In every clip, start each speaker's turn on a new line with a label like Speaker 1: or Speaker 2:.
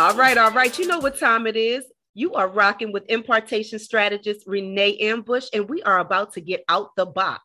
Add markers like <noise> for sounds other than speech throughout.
Speaker 1: All right, all right. You know what time it is. You are rocking with impartation strategist Renee Ambush, and we are about to get out the box.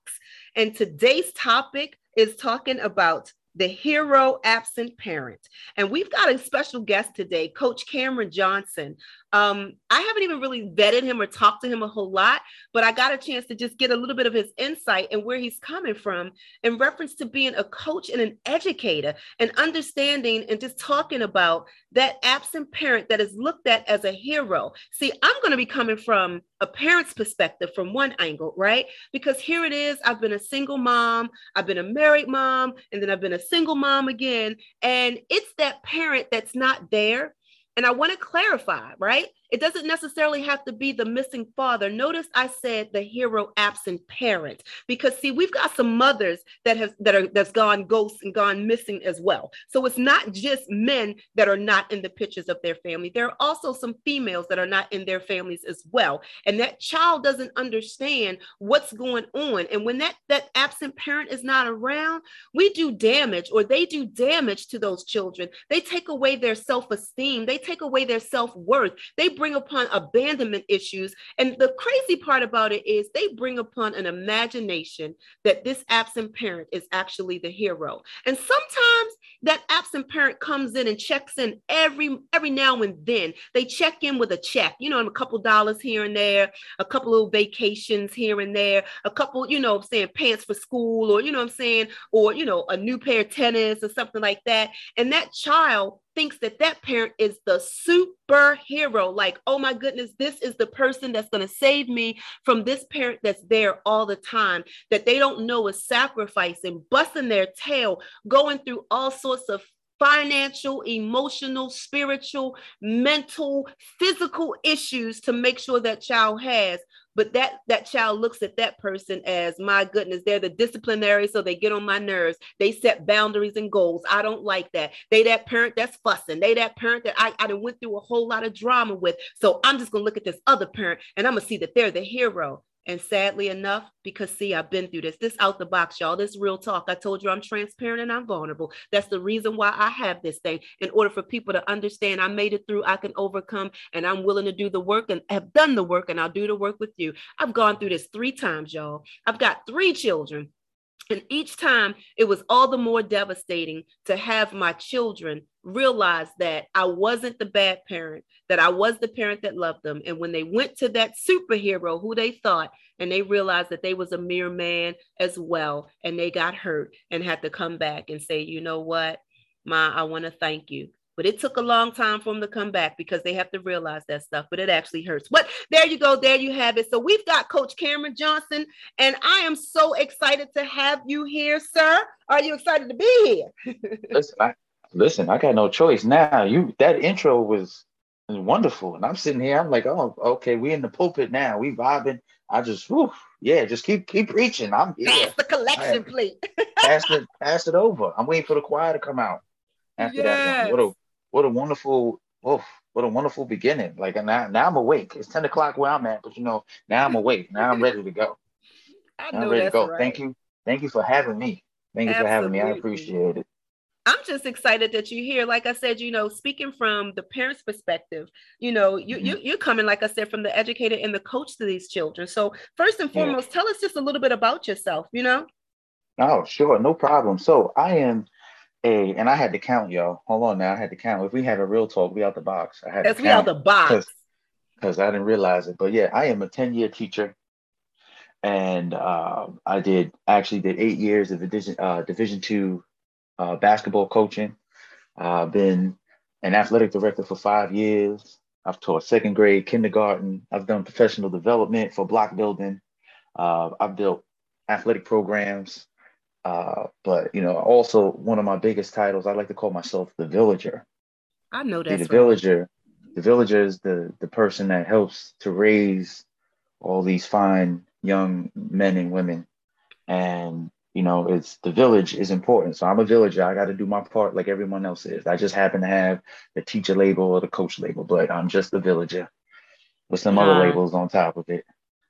Speaker 1: And today's topic is talking about the hero absent parent. And we've got a special guest today, Coach Cameron Johnson. Um, I haven't even really vetted him or talked to him a whole lot, but I got a chance to just get a little bit of his insight and where he's coming from in reference to being a coach and an educator and understanding and just talking about that absent parent that is looked at as a hero. See, I'm going to be coming from a parent's perspective from one angle, right? Because here it is I've been a single mom, I've been a married mom, and then I've been a single mom again. And it's that parent that's not there and I want to clarify, right? It doesn't necessarily have to be the missing father. Notice I said the hero absent parent because see, we've got some mothers that have that are that's gone ghosts and gone missing as well. So it's not just men that are not in the pictures of their family. There are also some females that are not in their families as well. And that child doesn't understand what's going on. And when that that absent parent is not around, we do damage or they do damage to those children. They take away their self-esteem, they take away their self-worth. They bring upon abandonment issues. And the crazy part about it is they bring upon an imagination that this absent parent is actually the hero. And sometimes that absent parent comes in and checks in every every now and then. They check in with a check, you know, a couple dollars here and there, a couple of vacations here and there, a couple, you know, I'm saying pants for school, or you know I'm saying, or you know, a new pair of tennis or something like that. And that child thinks that that parent is the superhero. Like, oh my goodness, this is the person that's going to save me from this parent that's there all the time, that they don't know is sacrificing, busting their tail, going through all sorts of financial, emotional, spiritual, mental, physical issues to make sure that child has but that that child looks at that person as my goodness they're the disciplinary so they get on my nerves. They set boundaries and goals. I don't like that. They that parent that's fussing. They that parent that i, I went through a whole lot of drama with. So i'm just gonna look at this other parent and i'm gonna see that they're the hero and sadly enough, because see, I've been through this, this out the box, y'all, this real talk. I told you I'm transparent and I'm vulnerable. That's the reason why I have this thing. In order for people to understand I made it through, I can overcome, and I'm willing to do the work and have done the work, and I'll do the work with you. I've gone through this three times, y'all. I've got three children. And each time it was all the more devastating to have my children realize that I wasn't the bad parent, that I was the parent that loved them. And when they went to that superhero who they thought, and they realized that they was a mere man as well, and they got hurt and had to come back and say, you know what, Ma, I want to thank you but it took a long time for them to come back because they have to realize that stuff, but it actually hurts. But there you go. There you have it. So we've got Coach Cameron Johnson, and I am so excited to have you here, sir. Are you excited to be
Speaker 2: here? <laughs> listen, I, listen, I got no choice now. You that intro was, was wonderful. And I'm sitting here, I'm like, oh, okay, we in the pulpit now. We vibing. I just, whew, yeah, just keep keep preaching. I'm here.
Speaker 1: Pass the collection plate. <laughs>
Speaker 2: pass it, pass it over. I'm waiting for the choir to come out after yes. that. What a what a wonderful, oh, what a wonderful beginning. Like now, now I'm awake. It's 10 o'clock where I'm at, but you know, now I'm awake. Now I'm ready to go. <laughs> I know I'm ready to go. Right. Thank you. Thank you for having me. Thank you Absolutely. for having me. I appreciate it.
Speaker 1: I'm just excited that you're here. Like I said, you know, speaking from the parents' perspective, you know, you, mm-hmm. you you're coming, like I said, from the educator and the coach to these children. So first and foremost, yeah. tell us just a little bit about yourself, you know?
Speaker 2: Oh, sure, no problem. So I am a, and I had to count, y'all. Hold on now. I had to count. If we had a real talk, we out the box. I had
Speaker 1: Yes, we out the box.
Speaker 2: Because I didn't realize it. But yeah, I am a 10-year teacher. And uh, I did actually did eight years of division uh, division two uh, basketball coaching. I've been an athletic director for five years. I've taught second grade, kindergarten. I've done professional development for block building. Uh, I've built athletic programs uh, but you know, also one of my biggest titles, I like to call myself the villager.
Speaker 1: I know that.
Speaker 2: The right. villager, the villager is the the person that helps to raise all these fine young men and women, and you know, it's the village is important. So I'm a villager. I got to do my part like everyone else is. I just happen to have the teacher label or the coach label, but I'm just a villager with some uh, other labels on top of it.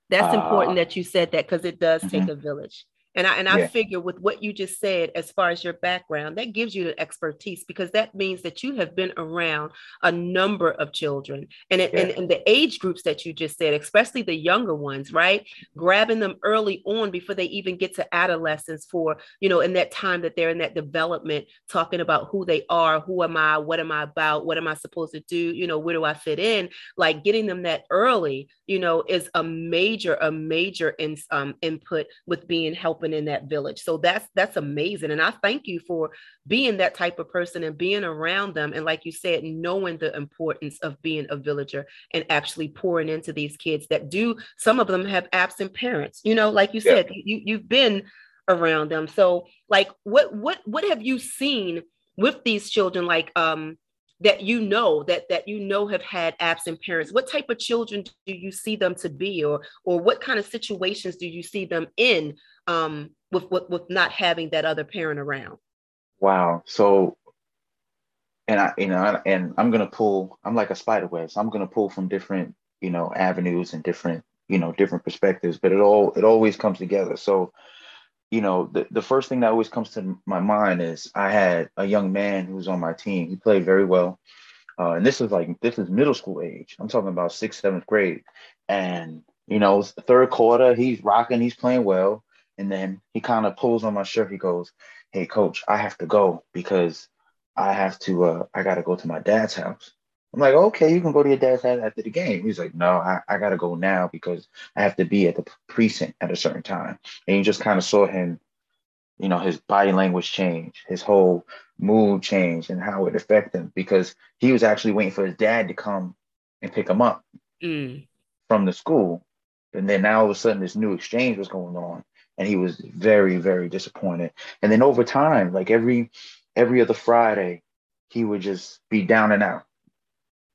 Speaker 1: That's uh, important that you said that because it does mm-hmm. take a village And I and I yeah. figure with what you just said, as far as your background, that gives you the expertise because that means that you have been around a number of children and it, yeah. and, and the age groups that you just said, especially the younger ones, right? Grabbing them early on before they even get to adolescence for, you know, in that time that they're in that development, talking about who they are, who am I, what am I about, what am I supposed to do, you know, where do I fit in? Like getting them that early, you know, is a major, a major in, um, input with being helping happen in that village. So that's that's amazing. And I thank you for being that type of person and being around them. And like you said, knowing the importance of being a villager and actually pouring into these kids that do, some of them have absent parents, you know, like you yeah. said, you you've been around them. So like what what what have you seen with these children? Like um that you know that that you know have had absent parents what type of children do you see them to be or or what kind of situations do you see them in um, with, with with not having that other parent around.
Speaker 2: Wow. So, and I, you know, and I'm gonna pull. I'm like a spider web. So I'm gonna pull from different, you know, avenues and different, you know, different perspectives. But it all it always comes together. So, you know, the, the first thing that always comes to my mind is I had a young man who was on my team. He played very well. Uh, and this is like this is middle school age. I'm talking about sixth, seventh grade. And you know, third quarter, he's rocking, he's playing well. And then he kind of pulls on my shirt. He goes, Hey, coach, I have to go because I have to, uh, I got to go to my dad's house. I'm like, okay, you can go to your dad's house after the game. He's like, no, I, I got to go now because I have to be at the precinct at a certain time. And you just kind of saw him, you know, his body language change, his whole mood change, and how it affected him because he was actually waiting for his dad to come and pick him up mm. from the school. And then now all of a sudden this new exchange was going on and he was very very disappointed. And then over time like every every other friday he would just be down and out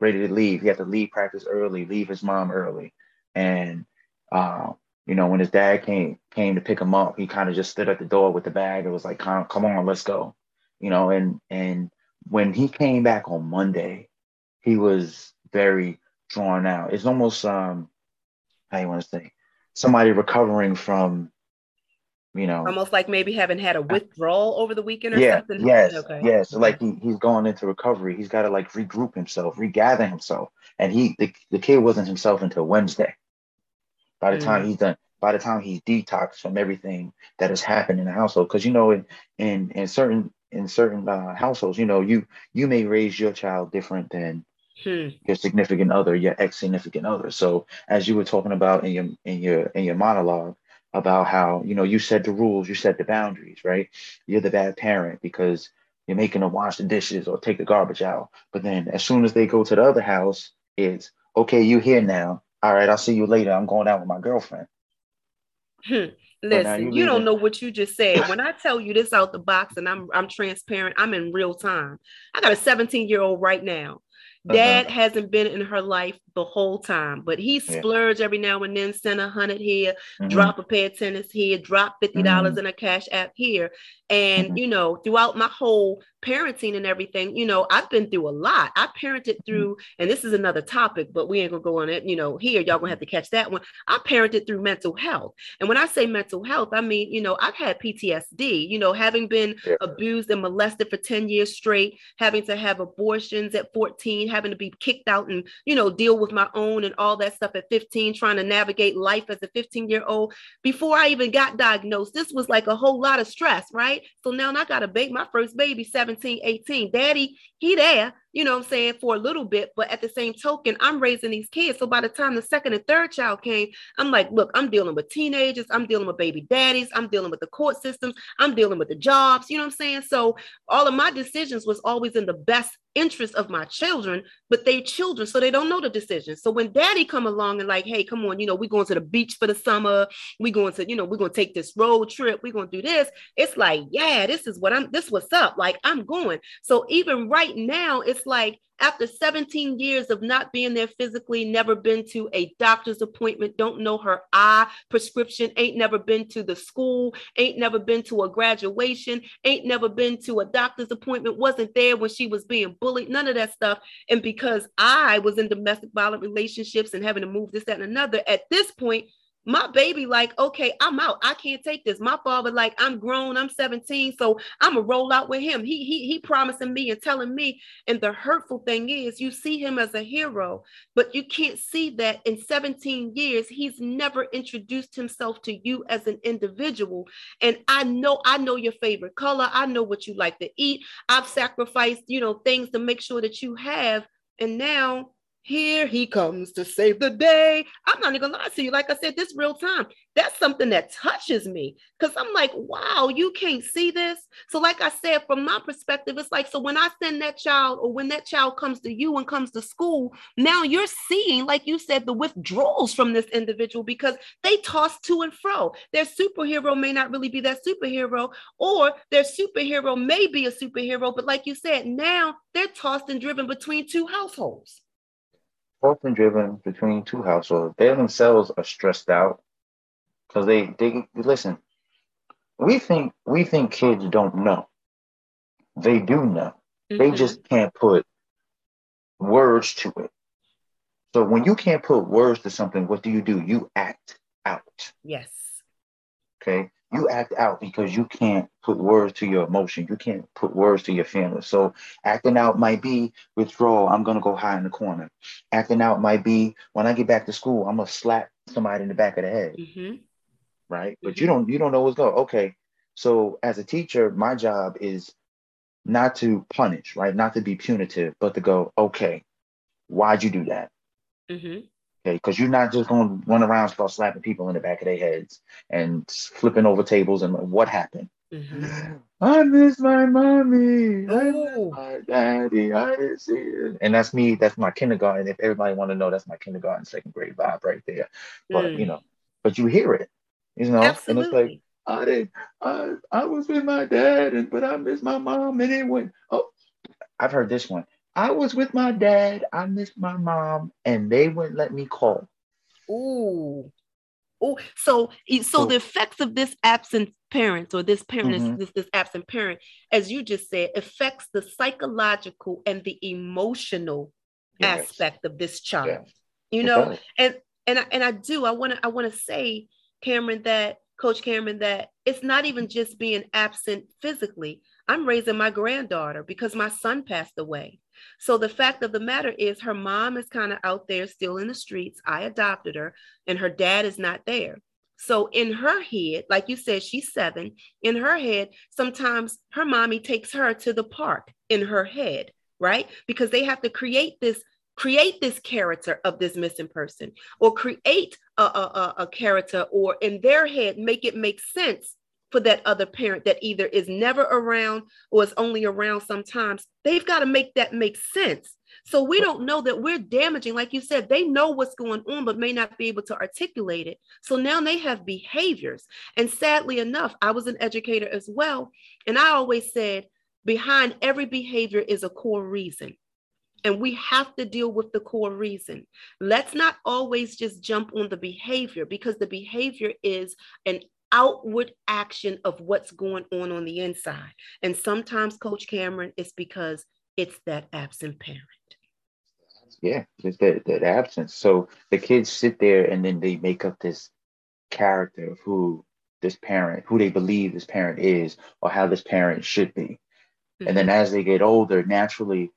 Speaker 2: ready to leave. He had to leave practice early leave his mom early. And uh, you know when his dad came came to pick him up he kind of just stood at the door with the bag it was like come, come on let's go. You know and and when he came back on monday he was very drawn out. It's almost um how you want to say somebody recovering from you know.
Speaker 1: Almost like maybe having had a withdrawal over the weekend or
Speaker 2: yeah,
Speaker 1: something?
Speaker 2: yes okay. yes. Like he, he's going into recovery. He's got to like regroup himself regather himself. And he the, the kid wasn't himself until wednesday. By the mm. time he's done by the time he's detoxed from everything that has happened in the household because you know in in in certain in certain uh, households you know you you may raise your child different than hmm. your significant other your ex significant other. So as you were talking about in your in your in your monologue about how you know you set the rules, you set the boundaries, right? You're the bad parent because you're making them wash the dishes or take the garbage out. But then as soon as they go to the other house, it's okay, you here now. All right, I'll see you later. I'm going out with my girlfriend.
Speaker 1: Hmm. Listen, you, you don't know what you just said. <laughs> When I tell you this out the box and I'm I'm transparent, I'm in real time. I got a 17 year old right now. Uh-huh. Dad uh-huh. hasn't been in her life the whole time, but he splurge yeah. every now and then, send a hundred here, mm-hmm. drop a pair of tennis here, drop fifty dollars mm-hmm. in a cash app here. And mm-hmm. you know, throughout my whole parenting and everything, you know, I've been through a lot. I parented mm-hmm. through, and this is another topic, but we ain't gonna go on it, you know, here, y'all gonna have to catch that one. I parented through mental health. And when I say mental health, I mean, you know, I've had PTSD, you know, having been yeah. abused and molested for 10 years straight, having to have abortions at 14, having to be kicked out and, you know, deal with my own and all that stuff at 15, trying to navigate life as a 15 year old. Before I even got diagnosed, this was like a whole lot of stress, right? So now I got a baby, my first baby, 17, 18. Daddy, he there, you know what I'm saying, for a little bit. But at the same token, I'm raising these kids. So by the time the second and third child came, I'm like, look, I'm dealing with teenagers, I'm dealing with baby daddies, I'm dealing with the court systems, I'm dealing with the jobs, you know what I'm saying? So all of my decisions was always in the best interest of my children, but they children, so they don't know the decisions. So when daddy come along and like, hey, come on, you know, we're going to the beach for the summer, we going to, you know, we're going to take this road trip, going to do this. It's like, yeah, this is what I'm, this what's up. Like I'm going. So even right now, it's like after 17 years of not being there physically, never been to a doctor's appointment, don't know her eye prescription, ain't never been to the school, ain't never been to a graduation, ain't never been to a doctor's appointment, wasn't there when she was being bullied, none of that stuff. And because I was in domestic violent relationships and having to move this, that, and another, at this point, my baby like okay i'm out. I can't take this. My father like i'm grown i'm 17 so i'm gonna roll out with him. He he he promising me and telling me. And the hurtful thing is you see him as a hero but you can't see that in 17 years he's never introduced himself to you as an individual. And i know i know your favorite color. I know what you like to eat. I've sacrificed you know things to make sure that you have. And now here he comes to save the day. I'm not even gonna lie to you. Like I said, this real time, that's something that touches me because I'm like, wow, you can't see this. So, like I said, from my perspective, it's like, so when I send that child or when that child comes to you and comes to school, now you're seeing, like you said, the withdrawals from this individual because they toss to and fro. Their superhero may not really be that superhero, or their superhero may be a superhero, but like you said, now they're tossed and driven between two households
Speaker 2: often driven between two households. They themselves are stressed out because they they listen. We think we think kids don't know. They do know. Mm-hmm. They just can't put words to it. So when you can't put words to something, what do you do? You act out.
Speaker 1: Yes.
Speaker 2: Okay you act out because you can't put words to your emotion. You can't put words to your feelings. So acting out might be withdrawal. I'm gonna go hide in the corner. Acting out might be when I get back to school, I'm gonna slap somebody in the back of the head. Mm-hmm. Right. Mm-hmm. But you don't you don't know what's going. Okay. So as a teacher, my job is not to punish, right? Not to be punitive, but to go, okay, why'd you do that? Mm-hmm. Okay, because you're not just going to run around start slapping people in the back of their heads and flipping over tables and what happened. Mm-hmm. I miss my mommy. I miss my daddy. I didn't see it. And that's me. That's my kindergarten. If everybody want to know, that's my kindergarten, second grade vibe right there. But mm. you know, but you hear it, you know, Absolutely. and it's like I did. I I was with my dad, and but I miss my mom. And it went. Oh, I've heard this one. I was with my dad. I missed my mom, and they wouldn't let me call.
Speaker 1: Ooh. Oh, so so the effects of this absent parent or this parent mm-hmm. this, this absent parent, as you just said, affects the psychological and the emotional yes. aspect of this child. Yes. You know, and and I, and I do. I want to I want to say, Cameron, that Coach Cameron, that it's not even just being absent physically. I'm raising my granddaughter because my son passed away. So the fact of the matter is, her mom is kind of out there still in the streets. I adopted her, and her dad is not there. So in her head, like you said, she's seven. In her head, sometimes her mommy takes her to the park in her head, right? Because they have to create this create this character of this missing person or create a, a, a, character or in their head make it make sense for that other parent that either is never around or is only around sometimes, they've got to make that make sense. So we don't know that we're damaging, like you said, they know what's going on, but may not be able to articulate it. So now they have behaviors. And sadly enough, I was an educator as well. And I always said, behind every behavior is a core reason. And we have to deal with the core reason. Let's not always just jump on the behavior because the behavior is an outward action of what's going on on the inside. And sometimes, Coach Cameron, it's because it's that absent parent.
Speaker 2: Yeah, it's that, that absence. So the kids sit there and then they make up this character of who this parent, who they believe this parent is, or how this parent should be. Mm-hmm. And then mm-hmm. as they get older, naturally,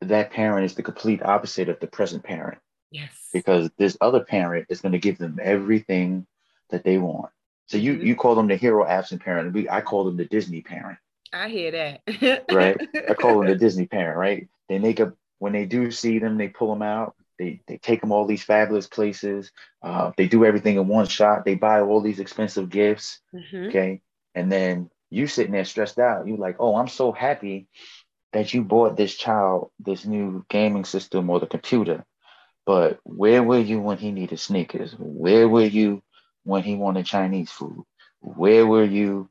Speaker 2: that parent is the complete opposite of the present parent.
Speaker 1: Yes.
Speaker 2: Because this other parent is going to give them everything that they want. So you mm-hmm. you call them the hero absent parent. We I call them the Disney parent.
Speaker 1: I hear that. <laughs>
Speaker 2: right. I call them the <laughs> Disney parent. Right. They make up when they do see them, they pull them out. They they take them all these fabulous places. Uh, they do everything in one shot. They buy all these expensive gifts. Mm-hmm. Okay. And then you sitting there stressed out. You're like, oh, I'm so happy that you bought this child this new gaming system or the computer. But where were you when he needed sneakers? Where were you when he wanted Chinese food? Where were you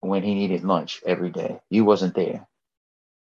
Speaker 2: when he needed lunch every day? You wasn't there.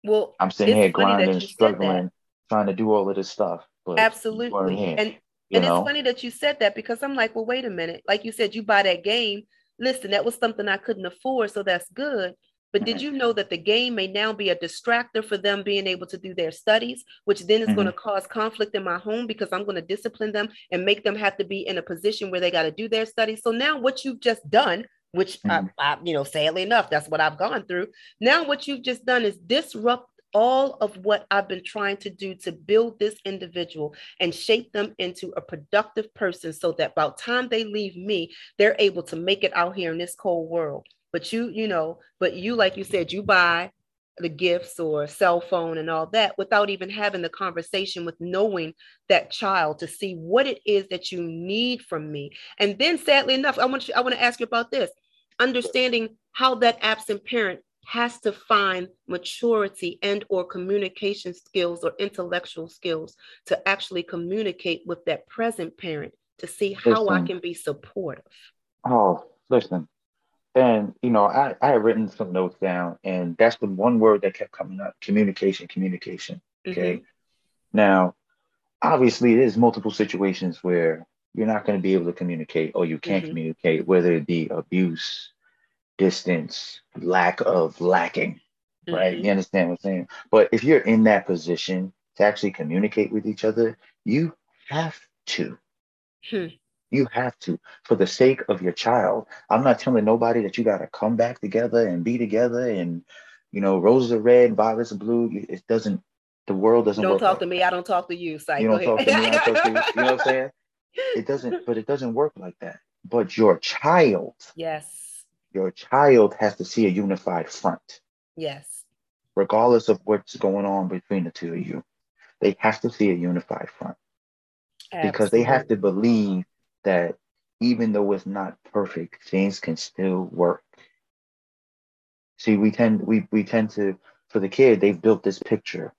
Speaker 1: Well,
Speaker 2: I'm sitting here grinding, struggling, trying to do all of this stuff. But
Speaker 1: Absolutely. And and know? it's funny that you said that because I'm like, well, wait a minute. Like you said, you buy that game. Listen, that was something I couldn't afford, so that's good. But did you know that the game may now be a distractor for them being able to do their studies, which then is mm-hmm. going to cause conflict in my home because I'm going to discipline them and make them have to be in a position where they got to do their studies. So now what you've just done, which mm-hmm. I, I, you know, sadly enough, that's what I've gone through. Now what you've just done is disrupt all of what I've been trying to do to build this individual and shape them into a productive person so that by the time they leave me, they're able to make it out here in this cold world. But you, you know, but you, like you said, you buy the gifts or cell phone and all that without even having the conversation with knowing that child to see what it is that you need from me. And then sadly enough, I want you, I want to ask you about this, understanding how that absent parent has to find maturity and or communication skills or intellectual skills to actually communicate with that present parent to see how listen. I can be supportive.
Speaker 2: Oh, listen, and you know, I, I had written some notes down, and that's the one word that kept coming up: communication, communication. Okay. Mm-hmm. Now, obviously, there's multiple situations where you're not going to be able to communicate, or you can't mm-hmm. communicate, whether it be abuse, distance, lack of lacking. Mm-hmm. Right? You understand what I'm saying? But if you're in that position to actually communicate with each other, you have to. You have to, for the sake of your child. I'm not telling nobody that you got to come back together and be together and, you know, roses are red, violets are blue. It doesn't, the world doesn't
Speaker 1: Don't talk to me. I don't talk to you.
Speaker 2: you don't talk to me. I talk to you. You know what I'm saying? <laughs> It doesn't, but it doesn't work like that. But your child.
Speaker 1: Yes.
Speaker 2: Your child has to see a unified front.
Speaker 1: Yes.
Speaker 2: Regardless of what's going on between the two of you, they have to see a unified front. Absolutely. Because they have to believe that even though it's not perfect, things can still work. See, we tend we we tend to for the kid, they've built this picture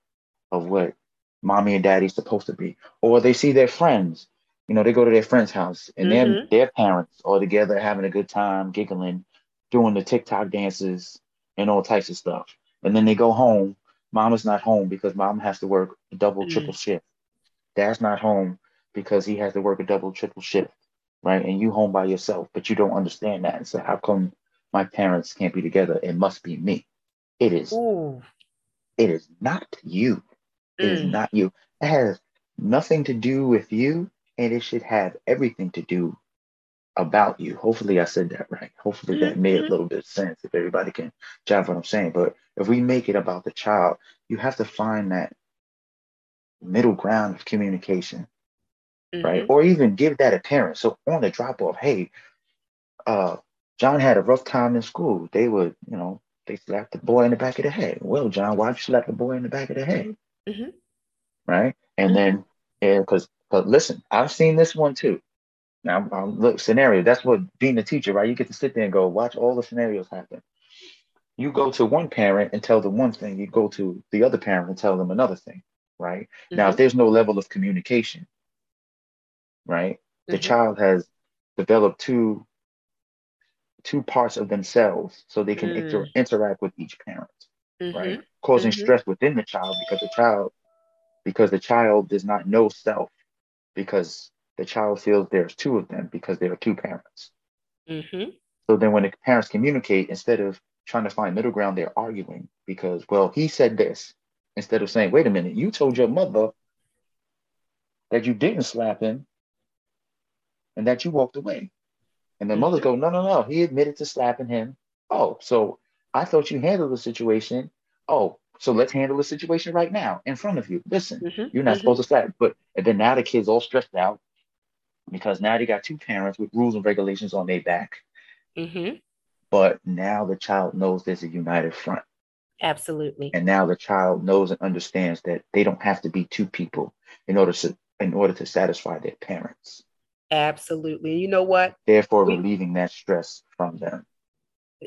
Speaker 2: of what mommy and daddy's supposed to be. Or they see their friends, you know, they go to their friend's house and mm-hmm. their their parents are together having a good time, giggling, doing the TikTok dances and all types of stuff. And then they go home. Mama's not home because mom has to work a double, mm-hmm. triple shift. Dad's not home because he has to work a double, triple shift, right? And you home by yourself, but you don't understand that. And so how come my parents can't be together? It must be me. It is. Ooh. It is not you. It mm. is not you. It has nothing to do with you, and it should have everything to do about you. Hopefully, I said that right. Hopefully, that made a mm-hmm. little bit of sense if everybody can jive what I'm saying. But if we make it about the child, you have to find that middle ground of communication mm-hmm. right? Or even give that a parent. So on the drop off, hey, uh, John had a rough time in school. They would, you know, they slapped the boy in the back of the head. Well, John, why'd you slap the boy in the back of the head? Mm-hmm. Right? And mm-hmm. then, yeah, because but listen, I've seen this one too. Now, um, look, scenario. That's what being a teacher, right? You get to sit there and go watch all the scenarios happen. You go to one parent and tell them one thing. You go to the other parent and tell them another thing, right? Mm-hmm. Now, if there's no level of communication, right? Mm-hmm. The child has developed two two parts of themselves so they can mm. inter- interact with each parent, mm-hmm. right? Causing mm-hmm. stress within the child because the child because the child does not know self because the child feels there's two of them because there are two parents. Mm-hmm. So then when the parents communicate, instead of trying to find middle ground, they're arguing because, well, he said this instead of saying, wait a minute, you told your mother that you didn't slap him and that you walked away. And the mm-hmm. go, no, no, no. He admitted to slapping him. Oh, so I thought you handled the situation. Oh, so let's handle the situation right now in front of you. Listen, mm-hmm. you're not mm-hmm. supposed to slap. But and then now the kid's all stressed out because now they got two parents with rules and regulations on their back. Mm-hmm. But now the child knows there's a united front.
Speaker 1: Absolutely.
Speaker 2: And now the child knows and understands that they don't have to be two people in order to in order to satisfy their parents.
Speaker 1: Absolutely. You know what?
Speaker 2: Therefore, we, relieving that stress from them.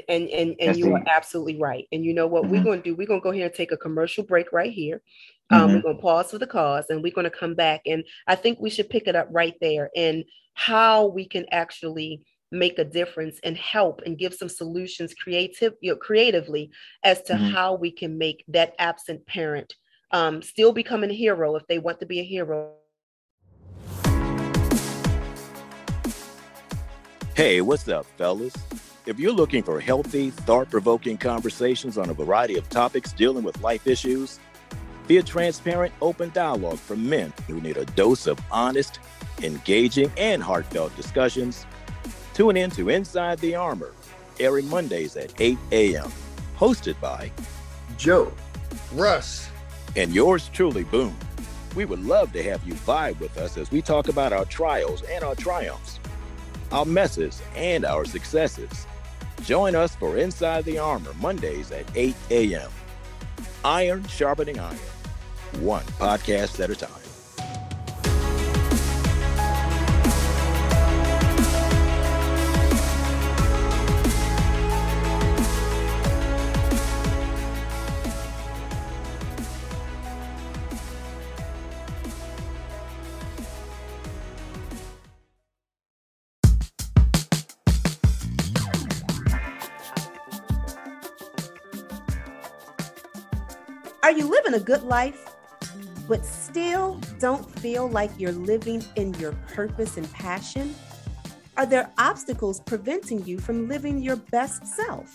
Speaker 1: And and and you the, are absolutely right. And you know what mm-hmm. we're going to do? We're going to go here and take a commercial break right here. Um, mm-hmm. We're going to pause for the cause, and we're going to come back. And I think we should pick it up right there and how we can actually make a difference and help and give some solutions creative you know, creatively as to mm-hmm. how we can make that absent parent um, still becoming a hero if they want to be a hero
Speaker 3: Hey, what's up, fellas? If you're looking for healthy, thought provoking conversations on a variety of topics dealing with life issues, be a transparent, open dialogue for men who need a dose of honest, engaging, and heartfelt discussions, tune in to Inside the Armor, airing Mondays at 8 a.m., hosted by
Speaker 4: Joe, Russ,
Speaker 3: and yours truly, Boom. We would love to have you vibe with us as we talk about our trials and our triumphs, our messes and our successes. Join us for Inside the Armor Mondays at 8 a.m. Iron sharpening iron, one podcast at a time.
Speaker 1: Are you living a good life, but still don't feel like you're living in your purpose and passion? Are there obstacles preventing you from living your best self?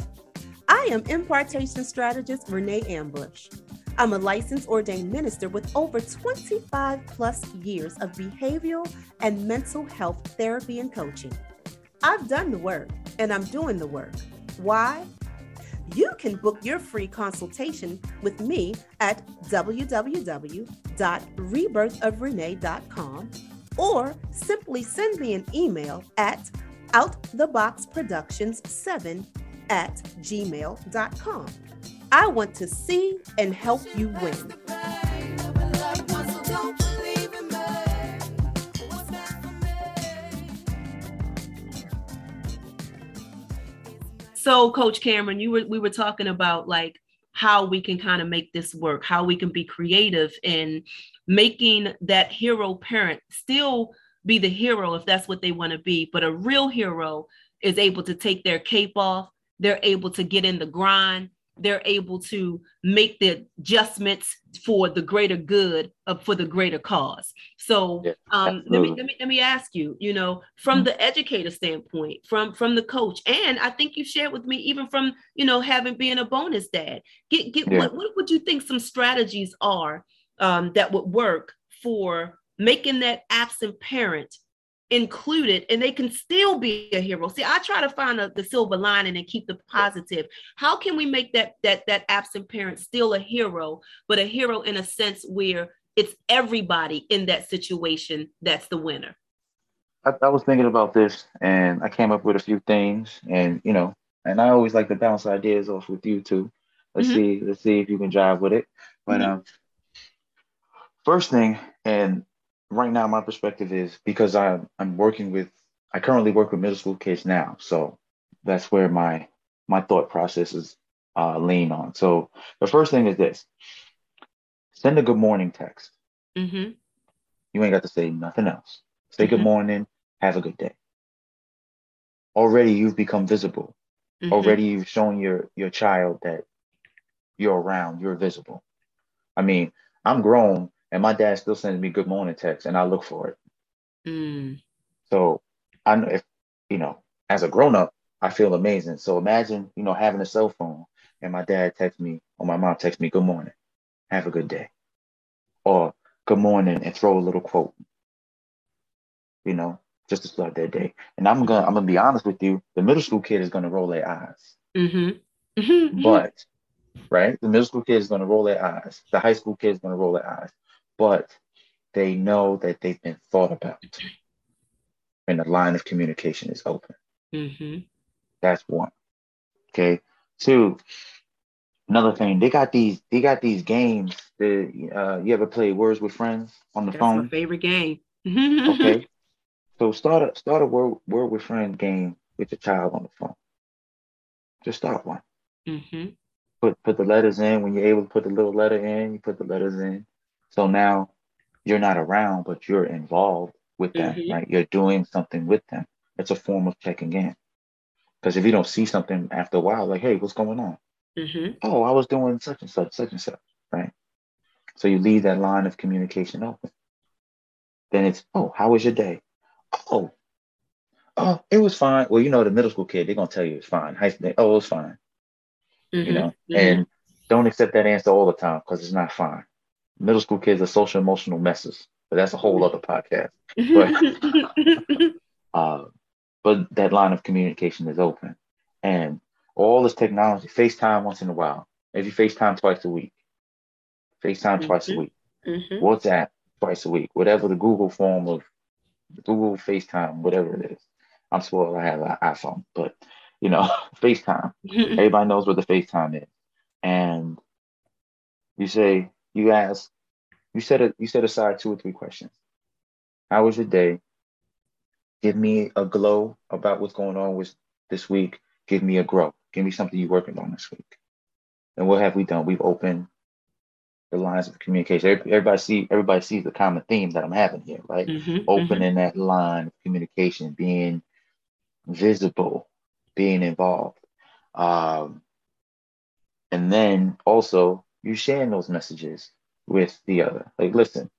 Speaker 1: I am impartation strategist Renee Ambush. I'm a licensed ordained minister with over 25 plus years of behavioral and mental health therapy and coaching. I've done the work and I'm doing the work. Why? You can book your free consultation with me at www.rebirthofrenee.com or simply send me an email at outtheboxproductions7 at gmail.com. I want to see and help you win. So, Coach Cameron, you were we were talking about like how we can kind of make this work, how we can be creative in making that hero parent still be the hero if that's what they want to be, but a real hero is able to take their cape off, they're able to get in the grind, they're able to make the adjustments for the greater good of for the greater cause so um, let, me, let me let me ask you you know from mm-hmm. the educator standpoint from from the coach and i think you shared with me even from you know having been a bonus dad get get yeah. what, what would you think some strategies are um, that would work for making that absent parent included and they can still be a hero. See i try to find a, the silver lining and keep the positive. How can we make that that that absent parent still a hero but a hero in a sense where it's everybody in that situation that's the winner?
Speaker 2: I, I was thinking about this and i came up with a few things and you know and i always like to bounce ideas off with you too. Let's mm-hmm. see let's see if you can drive with it. But mm-hmm. um first thing and right now my perspective is because I'm I'm working with I currently work with middle school kids now, so that's where my my thought processes uh, lean on. So the first thing is this: send a good morning text. Mm-hmm. You ain't got to say nothing else. Say mm-hmm. good morning. Have a good day. Already you've become visible. Mm-hmm. Already you've shown your your child that you're around. You're visible. I mean, I'm grown and my dad still sends me good morning texts, and I look for it. Mm. So I know if you know, as a grown up, I feel amazing. So imagine, you know, having a cell phone and my dad texts me or my mom texts me, good morning, have a good day. Or good morning and throw a little quote. You know, just to start their day. And I'm gonna I'm gonna be honest with you, the middle school kid is gonna roll their eyes. Mm-hmm. but right, the middle school kid is gonna roll their eyes. The high school kid is gonna roll their eyes but they know that they've been thought about and the line of communication is open. Mm-hmm. That's one. Okay. Two, another thing, they got these they got these games that uh, you ever play Words with Friends on the
Speaker 1: That's
Speaker 2: phone?
Speaker 1: my favorite game. <laughs>
Speaker 2: okay. So start a start a word word with friends game with your child on the phone. Just start one. Mm-hmm. Put put the letters in when you're able to put the little letter in. You put the letters in. So now you're not around, but you're involved with them, mm-hmm. right? You're doing something with them. It's a form of checking in. Because if you don't see something after a while, like, hey, what's going on? Mm-hmm. Oh, I was doing such and such, such and such, right? So you leave that line of communication open. Then it's, oh, how was your day? Oh, oh, it was fine. Well, you know, the middle school kid, they're gonna tell you it's fine. High school, oh, it was fine.
Speaker 1: Mhm,
Speaker 2: You know,
Speaker 1: mhm.
Speaker 2: and don't accept that answer all the time because it's not fine. Middle school kids are social emotional messes, but that's a whole other podcast. <laughs> Uh, but that line of communication is open, and all this technology, FaceTime once in a while, maybe FaceTime twice a week, FaceTime twice a week,
Speaker 1: Mhm.
Speaker 2: WhatsApp twice a week, whatever the Google form of Google FaceTime, whatever it is. I'm spoiled. I have an iPhone, but you know, <laughs> FaceTime. Everybody knows what the FaceTime is. And you say, you ask, you set a, you set aside two or three questions. How was your day? Give me a glow about what's going on with this week. Give me a grow. Give me something you're working on this week. And what have we done? We've opened the lines of communication. Everybody see everybody sees the common theme that I'm having here, right?
Speaker 1: Mhm,
Speaker 2: opening that line of communication, being visible, being involved. Um, and then also you sharing those messages with the other. Like, listen,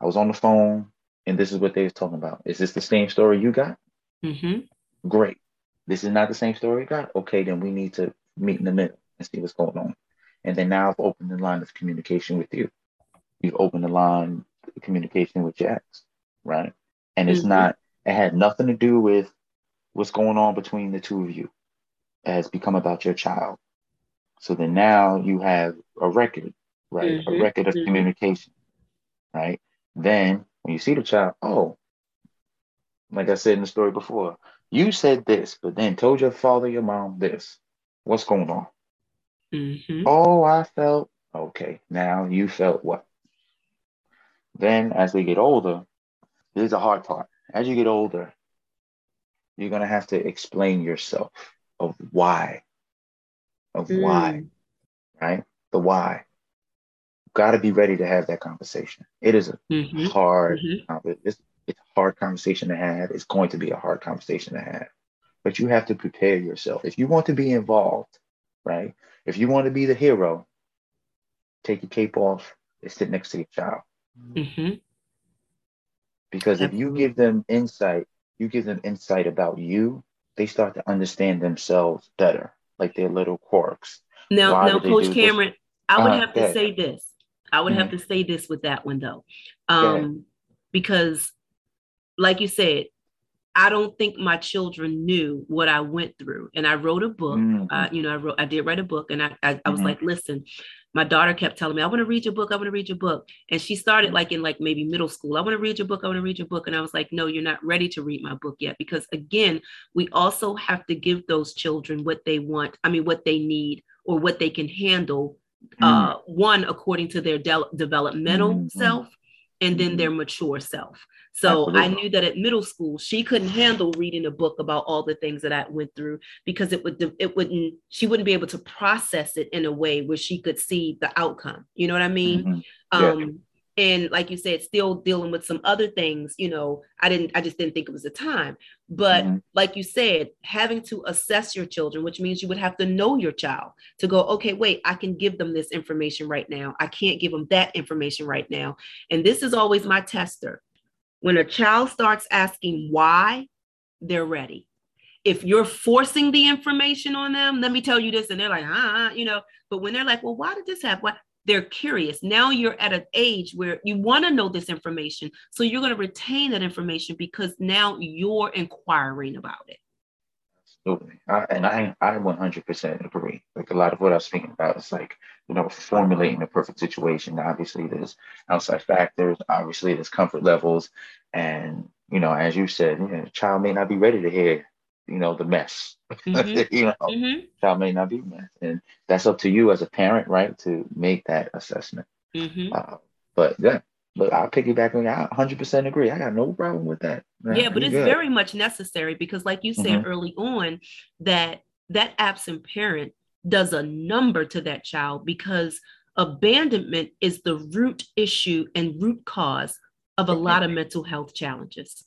Speaker 2: I was on the phone and this is what they was talking about. Is this the same story you got?
Speaker 1: mhm, mhm.
Speaker 2: Great. This is not the same story you got? Okay, then we need to meet in the middle and see what's going on. And then now I've opened the line of communication with you. You've opened the line of communication with Jax, right? And it's
Speaker 1: Mhm.
Speaker 2: not, it had nothing to do with what's going on between the two of you. It has become about your child. So then now you have a record, right?
Speaker 1: Mhm,
Speaker 2: A record of
Speaker 1: mhm.
Speaker 2: communication, right? Then when you see the child, oh, like I said in the story before, you said this, but then told your father, your mom this. What's going on?
Speaker 1: Mhm.
Speaker 2: Oh, I felt okay. Now you felt what? Then, as we get older, this is the hard part. As you get older, you're gonna have to explain yourself of why, of why,
Speaker 1: Mm.
Speaker 2: right? The why. Got to be ready to have that conversation. It is a
Speaker 1: Mhm,
Speaker 2: hard,
Speaker 1: mhm.
Speaker 2: uh, it's, it's a hard conversation to have. It's going to be a hard conversation to have, but you have to prepare yourself. If you want to be involved, right? If you want to be the hero, take your cape off and sit next to your child.
Speaker 1: Mhm.
Speaker 2: Because if you give them insight, you give them insight about you, they start to understand themselves better, like their little quirks.
Speaker 1: Now,
Speaker 2: Why
Speaker 1: now, Coach
Speaker 2: do this?
Speaker 1: Cameron, I would
Speaker 2: Uh-huh,
Speaker 1: have to say this. I would have
Speaker 2: Mhm.
Speaker 1: to say this with that one though, um, because, like you said, I don't think my children knew what I went through. And I wrote a book.
Speaker 2: Mhm.
Speaker 1: Uh, you know, I wrote, I did write a book, and I, I, I was
Speaker 2: Mhm.
Speaker 1: like, listen. My daughter kept telling me, "I want to read your book. I want to read your book." And she started like in like maybe middle school. I want to read your book. I want to read your book. And I was like, "No, you're not ready to read my book yet." Because again, we also have to give those children what they want. I mean, what they need or what they can handle. Uh, one according to their del- developmental
Speaker 2: Mhm.
Speaker 1: self, and then their mature self. So I knew that at middle school she couldn't handle reading a book about all the things that I went through because it would it wouldn't she wouldn't be able to process it in a way where she could see the outcome. You know what I mean?
Speaker 2: Mhm. Yeah.
Speaker 1: And like you said, still dealing with some other things, you know, I didn't I just didn't think it was the time. But
Speaker 2: Mhm.
Speaker 1: like you said, having to assess your children, which means you would have to know your child to go, okay, wait, I can give them this information right now. I can't give them that information right now. And this is always my tester. When a child starts asking why, they're ready. If you're forcing the information on them, let me tell you this, and they're like, ah, you know, but when they're like, well, why did this happen? Why? They're curious. Now you're at an age where you want to know this information. So you're going to retain that information because now you're inquiring about it.
Speaker 2: Absolutely. I, and I, I 100% agree. Like a lot of what I was speaking about is like, you know, formulating the perfect situation. Obviously, there's outside factors. Obviously, there's comfort levels. And, you know, as you said, you know, the child may not be ready to hear, you know, the mess.
Speaker 1: Mhm, <laughs>
Speaker 2: you know,
Speaker 1: mhm,
Speaker 2: child may not be mess. And that's up to you as a parent, right, to make that assessment.
Speaker 1: mhm.
Speaker 2: Uh, but yeah, but I'll piggyback on that. I 100% agree. I got no problem with that.
Speaker 1: yeah but it's
Speaker 2: good.
Speaker 1: very much necessary because like you said
Speaker 2: Mhm.
Speaker 1: early on that that absent parent does a number to that child because abandonment is the root issue and root cause of a lot of mental health challenges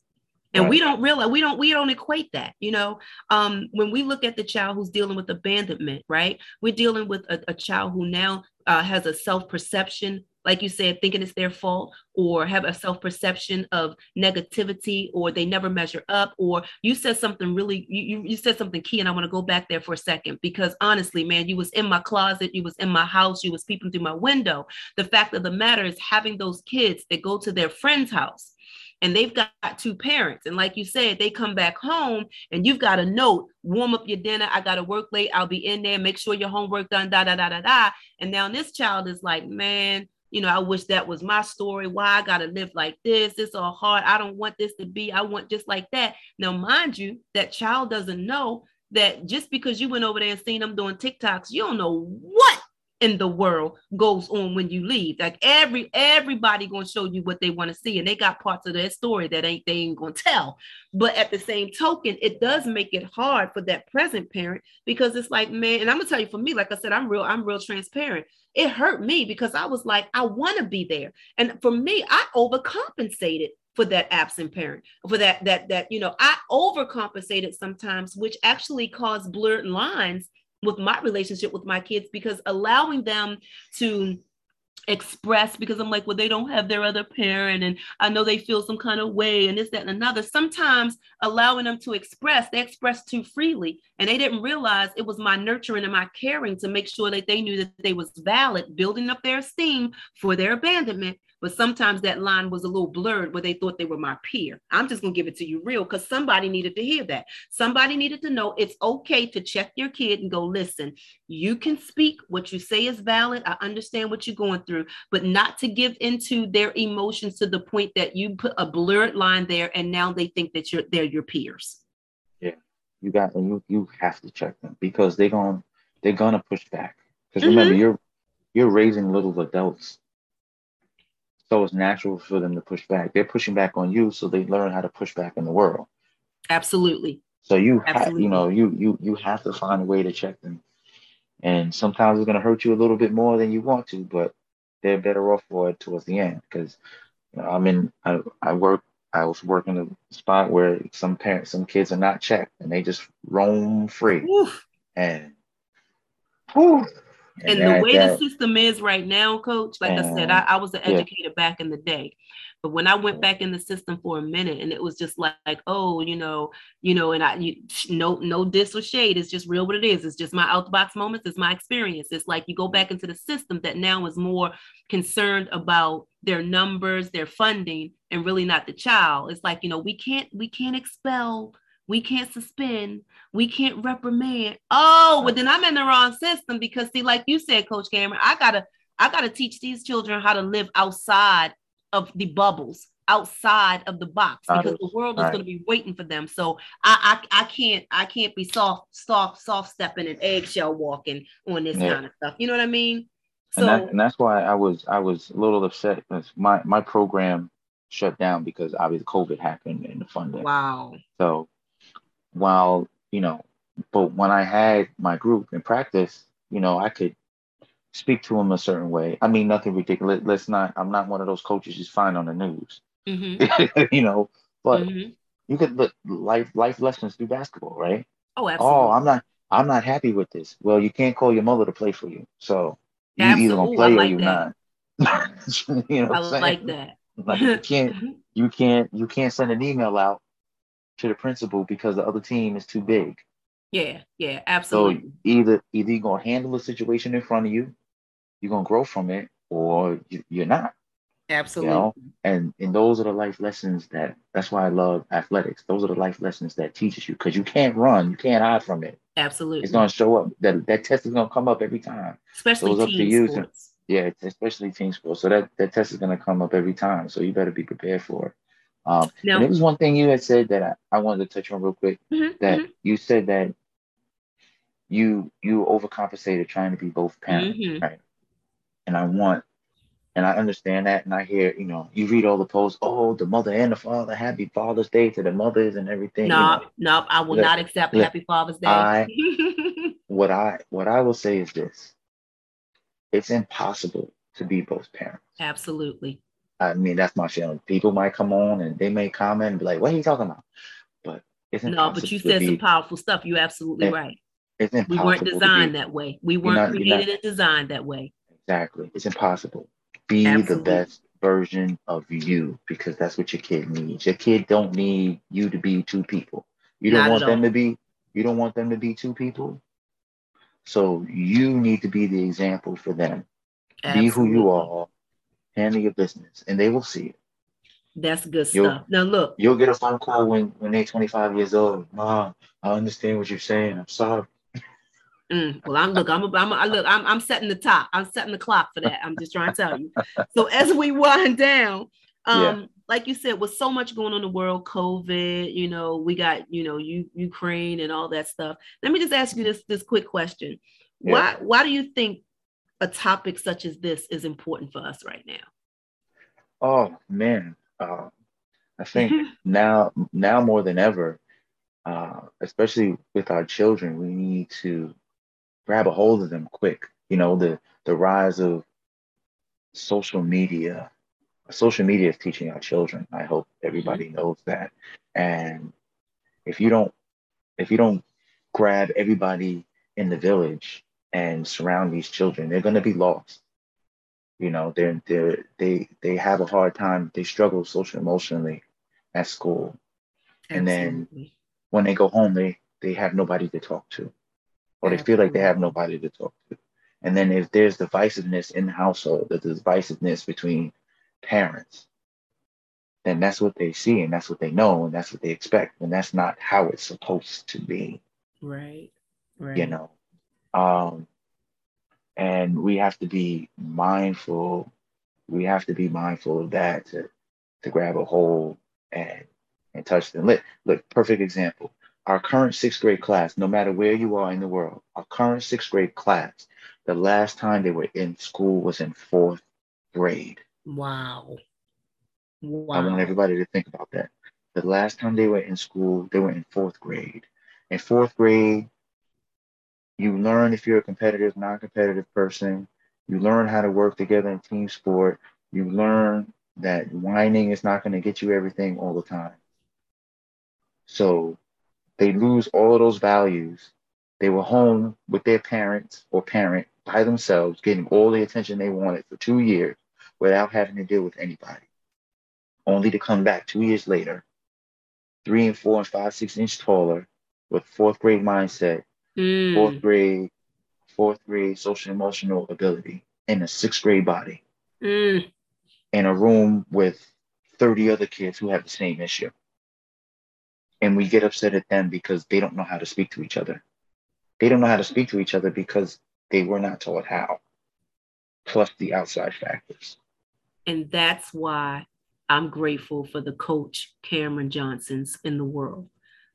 Speaker 1: and we don't realize we don't we don't equate that you know um when we look at the child who's dealing with abandonment right we're dealing with a, a child who now uh, has a self-perception like you said, thinking it's their fault or have a self perception of negativity or they never measure up. Or you said something really, you, you said something key, and I want to go back there for a second because honestly, man, you was in my closet, you was in my house, you was peeping through my window. The fact of the matter is having those kids that go to their friend's house and they've got two parents. And like you said, they come back home and you've got a note, warm up your dinner. I got to work late. I'll be in there. Make sure your homework done, da, da, da, da, da. And now this child is like, man, you know, I wish that was my story. Why I got to live like this? It's all hard. I don't want this to be. I want just like that. Now, mind you, that child doesn't know that just because you went over there and seen them doing TikToks, you don't know what in the world goes on when you leave. Like every everybody gonna show you what they want to see, and they got parts of their story that ain't they ain't gonna tell. But at the same token, it does make it hard for that present parent because it's like, man, and I'm gonna tell you for me, like I said, I'm real, I'm real transparent. It hurt me because I was like, I want to be there, and for me, I overcompensated for that absent parent for that that that you know i overcompensated sometimes which actually caused blurred lines with my relationship with my kids because allowing them to express because I'm like, well, they don't have their other parent, and I know they feel some kind of way, and this, that, and another. Sometimes allowing them to express, they express too freely, and they didn't realize it was my nurturing and my caring to make sure that they knew that they was valid, building up their esteem for their abandonment, but sometimes that line was a little blurred where they thought they were my peer. I'm just going to give it to you real because somebody needed to hear that. Somebody needed to know it's okay to check your kid and go, listen, you can speak. What you say is valid. I understand what you're going through, but not to give into their emotions to the point that you put a blurred line there and now they think that you're they're your peers.
Speaker 2: Yeah. You got you you have to check them because they're gonna they're gonna push back. Because remember, mm-hmm. you're you're raising little adults so it's natural for them to push back. They're pushing back on you, so they learn how to push back in the world.
Speaker 1: Absolutely.
Speaker 2: So you have, you know, you you you have to find a way to check them. And sometimes it's gonna hurt you a little bit more than you want to, but they're better off for it towards the end. Because you know, I'm in I, I work I was working a spot where some parents, some kids are not checked and they just roam free. Oof. And
Speaker 1: whew, and, and the way that, the system is right now, coach, like I said, I, I was an educator yeah. back in the day. But when I went back in the system for a minute and it was just like, like oh, you know, you know, and I you, no no diss or shade. It's just real what it is. It's just my out the box moments. It's my experience. It's like you go back into the system that now is more concerned about their numbers, their funding, and really not the child. It's like, you know, we can't we can't expel we can't suspend, we can't reprimand. Oh, well, then I'm in the wrong system because see, like you said, Coach Cameron, I gotta I gotta teach these children how to live outside of the bubbles, outside of the box, because the world is right. going to be waiting for them. So I, I I can't I can't be soft soft soft stepping and eggshell walking on this yeah. kind of stuff. You know what I mean?
Speaker 2: So and, that, and that's why I was I was a little upset because my my program shut down because obviously COVID happened and the funding.
Speaker 1: Wow.
Speaker 2: So while you know but when i had my group in practice you know i could speak to them a certain way. I mean nothing ridiculous. Let's not i'm not one of those coaches you find on the news. Mm-hmm. <laughs> you know but mm-hmm. you could look life life lessons through basketball right?
Speaker 1: Oh absolutely. oh
Speaker 2: i'm not i'm not happy with this. Well you can't call your mother to play for you. So you either gonna play like or you're not. <laughs>
Speaker 1: You know i like that.
Speaker 2: Like you can't <laughs> you can't you can't send an email out to the principal because the other team is too big.
Speaker 1: Yeah, yeah, absolutely.
Speaker 2: So either either you're gonna handle the situation in front of you, you're gonna grow from it, or you, are not.
Speaker 1: Absolutely. You know?
Speaker 2: And and those are the life lessons that that's why I love athletics. Those are the life lessons that teaches you because you can't run, you can't hide from it.
Speaker 1: Absolutely.
Speaker 2: It's gonna show up. That that test is gonna come up every time.
Speaker 1: Especially so team sports.
Speaker 2: yeah, especially team sports. So that, that test is gonna come up every time. So you better be prepared for it. Um, no. And it was one thing you had said that I, I wanted to touch on real quick. Mm-hmm, that mm-hmm. you said that you you overcompensated trying to be both parents, mm-hmm. right? And I want, and I understand that, and I hear, you know, you read all the posts. Oh, the mother and the father, happy Father's Day to the mothers and everything.
Speaker 1: No, you know? no, I will not accept Happy Father's Day.
Speaker 2: I, <laughs> what I what I will say is this: it's impossible to be both parents.
Speaker 1: Absolutely.
Speaker 2: I mean, that's my feeling. People might come on and they may comment and be like, "What are you talking about?" But
Speaker 1: it's no. But you said be, some powerful stuff. You're absolutely it, right. It's impossible. we weren't designed be, that way. We weren't not, created not, and designed that way.
Speaker 2: Exactly. It's impossible. Be
Speaker 1: Absolutely.
Speaker 2: the best version of you because that's what your kid needs. Your kid don't need you to be two people. You don't
Speaker 1: Not
Speaker 2: want them
Speaker 1: all.
Speaker 2: to be you don't want them to be two people. So you need to be the example for them. Be who you are. Handle your business and they will see it.
Speaker 1: That's good
Speaker 2: You'll-
Speaker 1: stuff. Now look,
Speaker 2: You'll get a phone call when when they're 25 years old. Mom, I understand what you're saying. I'm sorry.
Speaker 1: Mm, well, I'm look, I'm, I'm, I look, I'm, I'm setting the top. I'm setting the clock for that. I'm just trying to tell you. <laughs> So as we wind down, um,
Speaker 2: Yeah.
Speaker 1: like you said, with so much going on in the world, COVID, you know, we got, you know, you Ukraine and all that stuff. Let me just ask you this this quick question.
Speaker 2: Yeah.
Speaker 1: Why why do you think a topic such as this is important for us right now?
Speaker 2: Oh man, uh, I think <laughs> now now more than ever, uh, especially with our children, we need to grab a hold of them quick. You know, the the rise of social media. Social media is teaching our children. I hope everybody knows that. And if you don't if you don't grab everybody in the village and surround these children, they're gonna be lost. You know, they're they they they have a hard time. They struggle social emotionally at school. And then- When they go home, they they have nobody to talk to, or they feel like they have nobody to talk to. And then if there's divisiveness in the household, the divisiveness between parents, then that's what they see and that's what they know and that's what they expect. And that's not how it's supposed to be.
Speaker 1: right, right.
Speaker 2: you know um and we have to be mindful we have to be mindful of that to to grab a hold and and touch them. Look look perfect example. Our current sixth grade class no matter where you are in the world our current sixth grade class the last time they were in school was in fourth grade.
Speaker 1: Wow. Wow.
Speaker 2: i want everybody to think about that. The last time they were in school they were in fourth grade. In fourth grade you learn if you're a competitive, non-competitive person. You learn how to work together in team sport. You learn that whining is not going to get you everything all the time. So they lose all of those values. They were home with their parents or parent by themselves, getting all the attention they wanted for two years without having to deal with anybody. Only to come back two years later, three and four and five, six inch taller, with fourth grade mindset,
Speaker 1: Mm,
Speaker 2: fourth grade, fourth grade social emotional ability in a sixth grade body
Speaker 1: mm.
Speaker 2: in a room with 30 other kids who have the same issue. And we get upset at them because they don't know how to speak to each other. They don't know how to speak to each other because they were not taught how, plus the outside factors.
Speaker 1: And that's why I'm grateful for the coach Cameron Johnsons in the world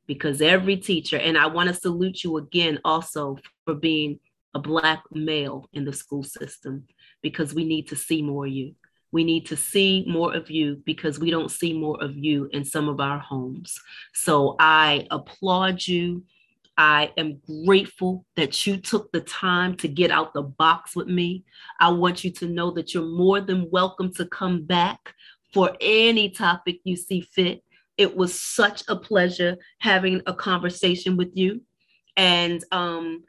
Speaker 1: because every teacher, and I want to salute you again also for being a Black male in the school system because we need to see more of you. We need to see more of you because we don't see more of you in some of our homes. So I applaud you. I am grateful that you took the time to get out the box with me. I want you to know that you're more than welcome to come back for any topic you see fit. It was such a pleasure having a conversation with you. And um,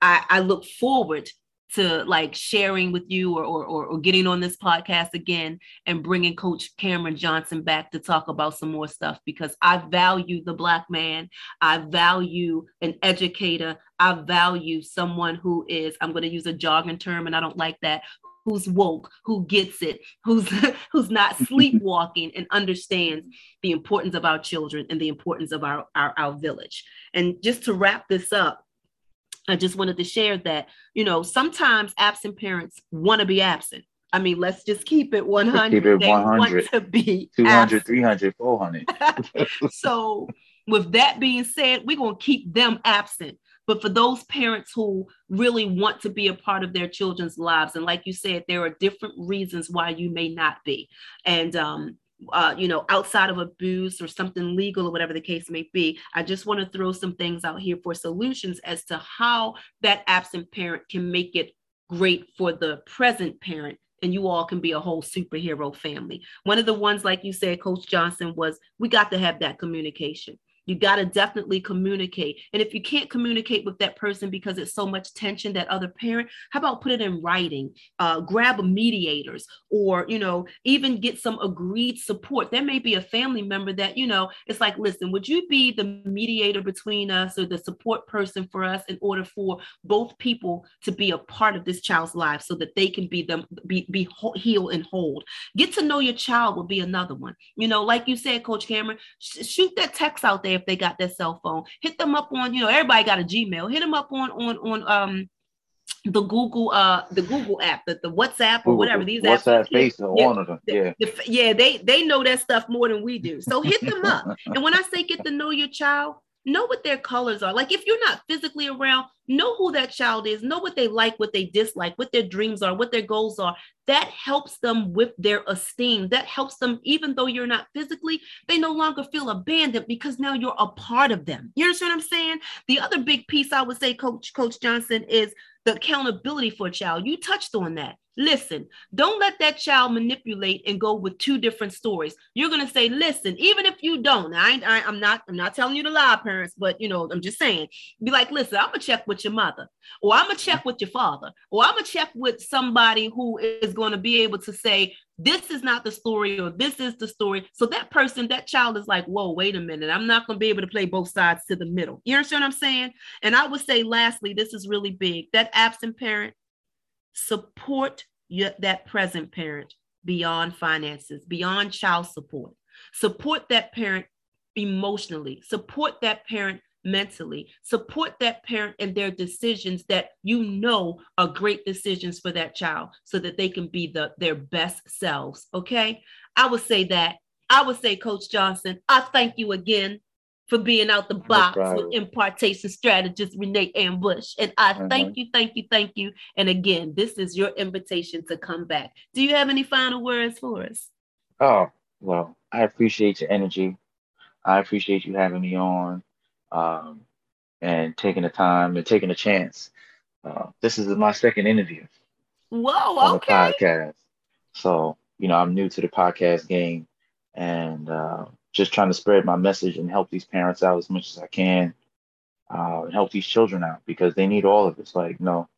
Speaker 1: I, I look forward to like sharing with you or, or, or, or getting on this podcast again and bringing Coach Cameron Johnson back to talk about some more stuff because I value the Black man. I value an educator. I value someone who is, I'm going to use a jargon term and I don't like that, who's woke, who gets it, who's <laughs> who's not sleepwalking and understands the importance of our children and the importance of our, our, our village. And just to wrap this up, I just wanted to share that, you know, sometimes absent parents want to be absent. I mean, let's just keep it 100.
Speaker 2: keep it
Speaker 1: They
Speaker 2: 100.
Speaker 1: want to be
Speaker 2: 200,
Speaker 1: absent.
Speaker 2: 300, 400. <laughs>
Speaker 1: so, with that being said, we're going to keep them absent. But for those parents who really want to be a part of their children's lives, and like you said, there are different reasons why you may not be. And, um, uh, you know, outside of abuse or something legal or whatever the case may be, I just want to throw some things out here for solutions as to how that absent parent can make it great for the present parent and you all can be a whole superhero family. One of the ones, like you said, Coach Johnson, was we got to have that communication. You got to definitely communicate. And if you can't communicate with that person because it's so much tension that other parent, how about put it in writing? Uh, grab a mediators or, you know, even get some agreed support. There may be a family member that, you know, it's like, listen, would you be the mediator between us or the support person for us in order for both people to be a part of this child's life so that they can be them be, be healed and hold. Get to know your child will be another one. You know, like you said, Coach Cameron, sh- shoot that text out there if they got their cell phone. Hit them up on, you know, everybody got a Gmail. Hit them up on on on um the Google uh the Google app, the, the WhatsApp or whatever these
Speaker 2: WhatsApp,
Speaker 1: apps.
Speaker 2: face yeah, one of them. Yeah.
Speaker 1: The, the, yeah, they they know that stuff more than we do. So hit them up. <laughs> and when I say get to know your child, know what their colors are. Like if you're not physically around, know who that child is, know what they like, what they dislike, what their dreams are, what their goals are. That helps them with their esteem. That helps them, even though you're not physically, they no longer feel abandoned because now you're a part of them. You understand what I'm saying? The other big piece I would say, Coach, Coach Johnson, is the accountability for a child. You touched on that. Listen, don't let that child manipulate and go with two different stories. You're gonna say, listen, even if you don't, I, I am not, I'm not telling you to lie, parents, but you know, I'm just saying, be like, listen, I'm gonna check with your mother, or I'm gonna check with your father, or I'm gonna check with somebody who is gonna be able to say, this is not the story, or this is the story. So that person, that child is like, whoa, wait a minute, I'm not gonna be able to play both sides to the middle. You understand what I'm saying? And I would say, lastly, this is really big. That absent parent support your, that present parent beyond finances, beyond child support. Support that parent emotionally, support that parent mentally, support that parent in their decisions that you know are great decisions for that child so that they can be the, their best selves. Okay. I would say that. I would say, Coach Johnson, I thank you again for being out the box with impartation strategist Renee Ambush. And I mm-hmm. thank you, thank you, thank you. And again, this is your invitation to come back. Do you have any final words for us?
Speaker 2: Oh, well, I appreciate your energy. I appreciate you having me on um, and taking the time and taking a chance. Uh, this is my second interview.
Speaker 1: Whoa, on okay.
Speaker 2: the podcast. So, you know, I'm new to the podcast game and uh, just trying to spread my message and help these parents out as much as I can, uh, and help these children out because they need all of this. Like, no,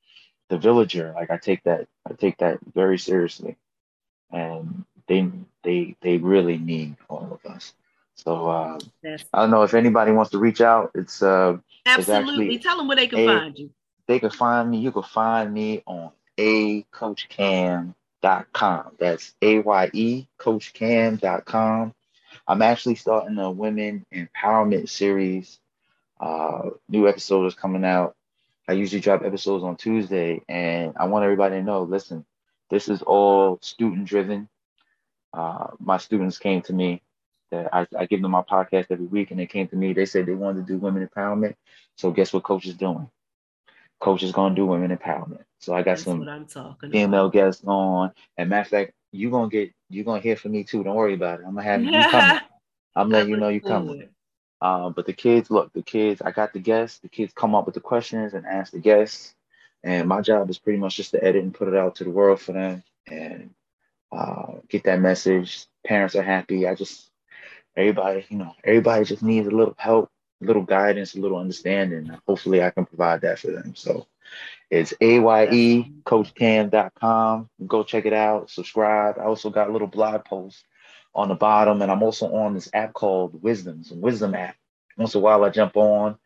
Speaker 2: the villager, like I take that, I take that very seriously, and they they they really need all of us. So uh, I don't know if anybody wants to reach out. It's uh,
Speaker 1: absolutely
Speaker 2: it's
Speaker 1: tell them where they can a, find you.
Speaker 2: They can find me. You can find me on a coachcam.com. That's a y e coachcam.com. I'm actually starting a women empowerment series. Uh, new episode is coming out. I usually drop episodes on Tuesday, and I want everybody to know listen, this is all student driven. Uh, my students came to me that I, I, give them my podcast every week, and they came to me. They said they wanted to do women empowerment. So guess what coach is doing? Coach is going to do women empowerment. So I got That's some female about. guests on. And matter of fact, you're gonna get you're gonna hear from me too. Don't worry about it. I'm gonna have you <laughs> coming. I'm letting you know you coming. Um, but the kids, look, the kids, I got the guests. The kids come up with the questions and ask the guests, and my job is pretty much just to edit and put it out to the world for them and uh, get that message. Parents are happy. I just everybody, you know, everybody just needs a little help, a little guidance, a little understanding. Hopefully, I can provide that for them. So it's ayecoachcam.com. Go check it out, subscribe. I also got a little blog post on the bottom, and I'm also on this app called Wisdoms, a wisdom app. Once in a while, I jump on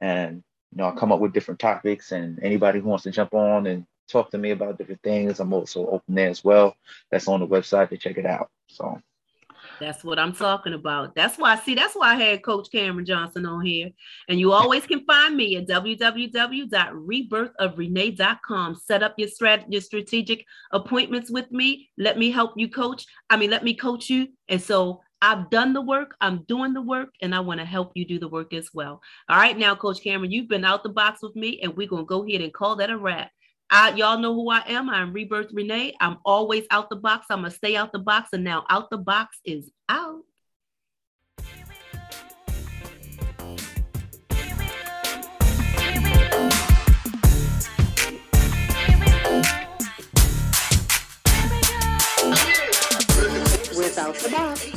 Speaker 2: and you know I come up with different topics, and anybody who wants to jump on and talk to me about different things, I'm also open there as well. That's on the website to check it out. So
Speaker 1: that's what I'm talking about. That's why, see, that's why I had Coach Cameron Johnson on here. And you always can find me at www.rebirthofrenee.com. Set up your strat- your strategic appointments with me. Let me help you coach. I mean, let me coach you. And so I've done the work, I'm doing the work, and I want to help you do the work as well. All right, now, Coach Cameron, you've been out the box with me, and we're going to go ahead and call that a wrap. I, y'all know who I am. I'm Rebirth Renee. I'm always out the box. I'm gonna stay out the box, and now out the box is out. Without the box.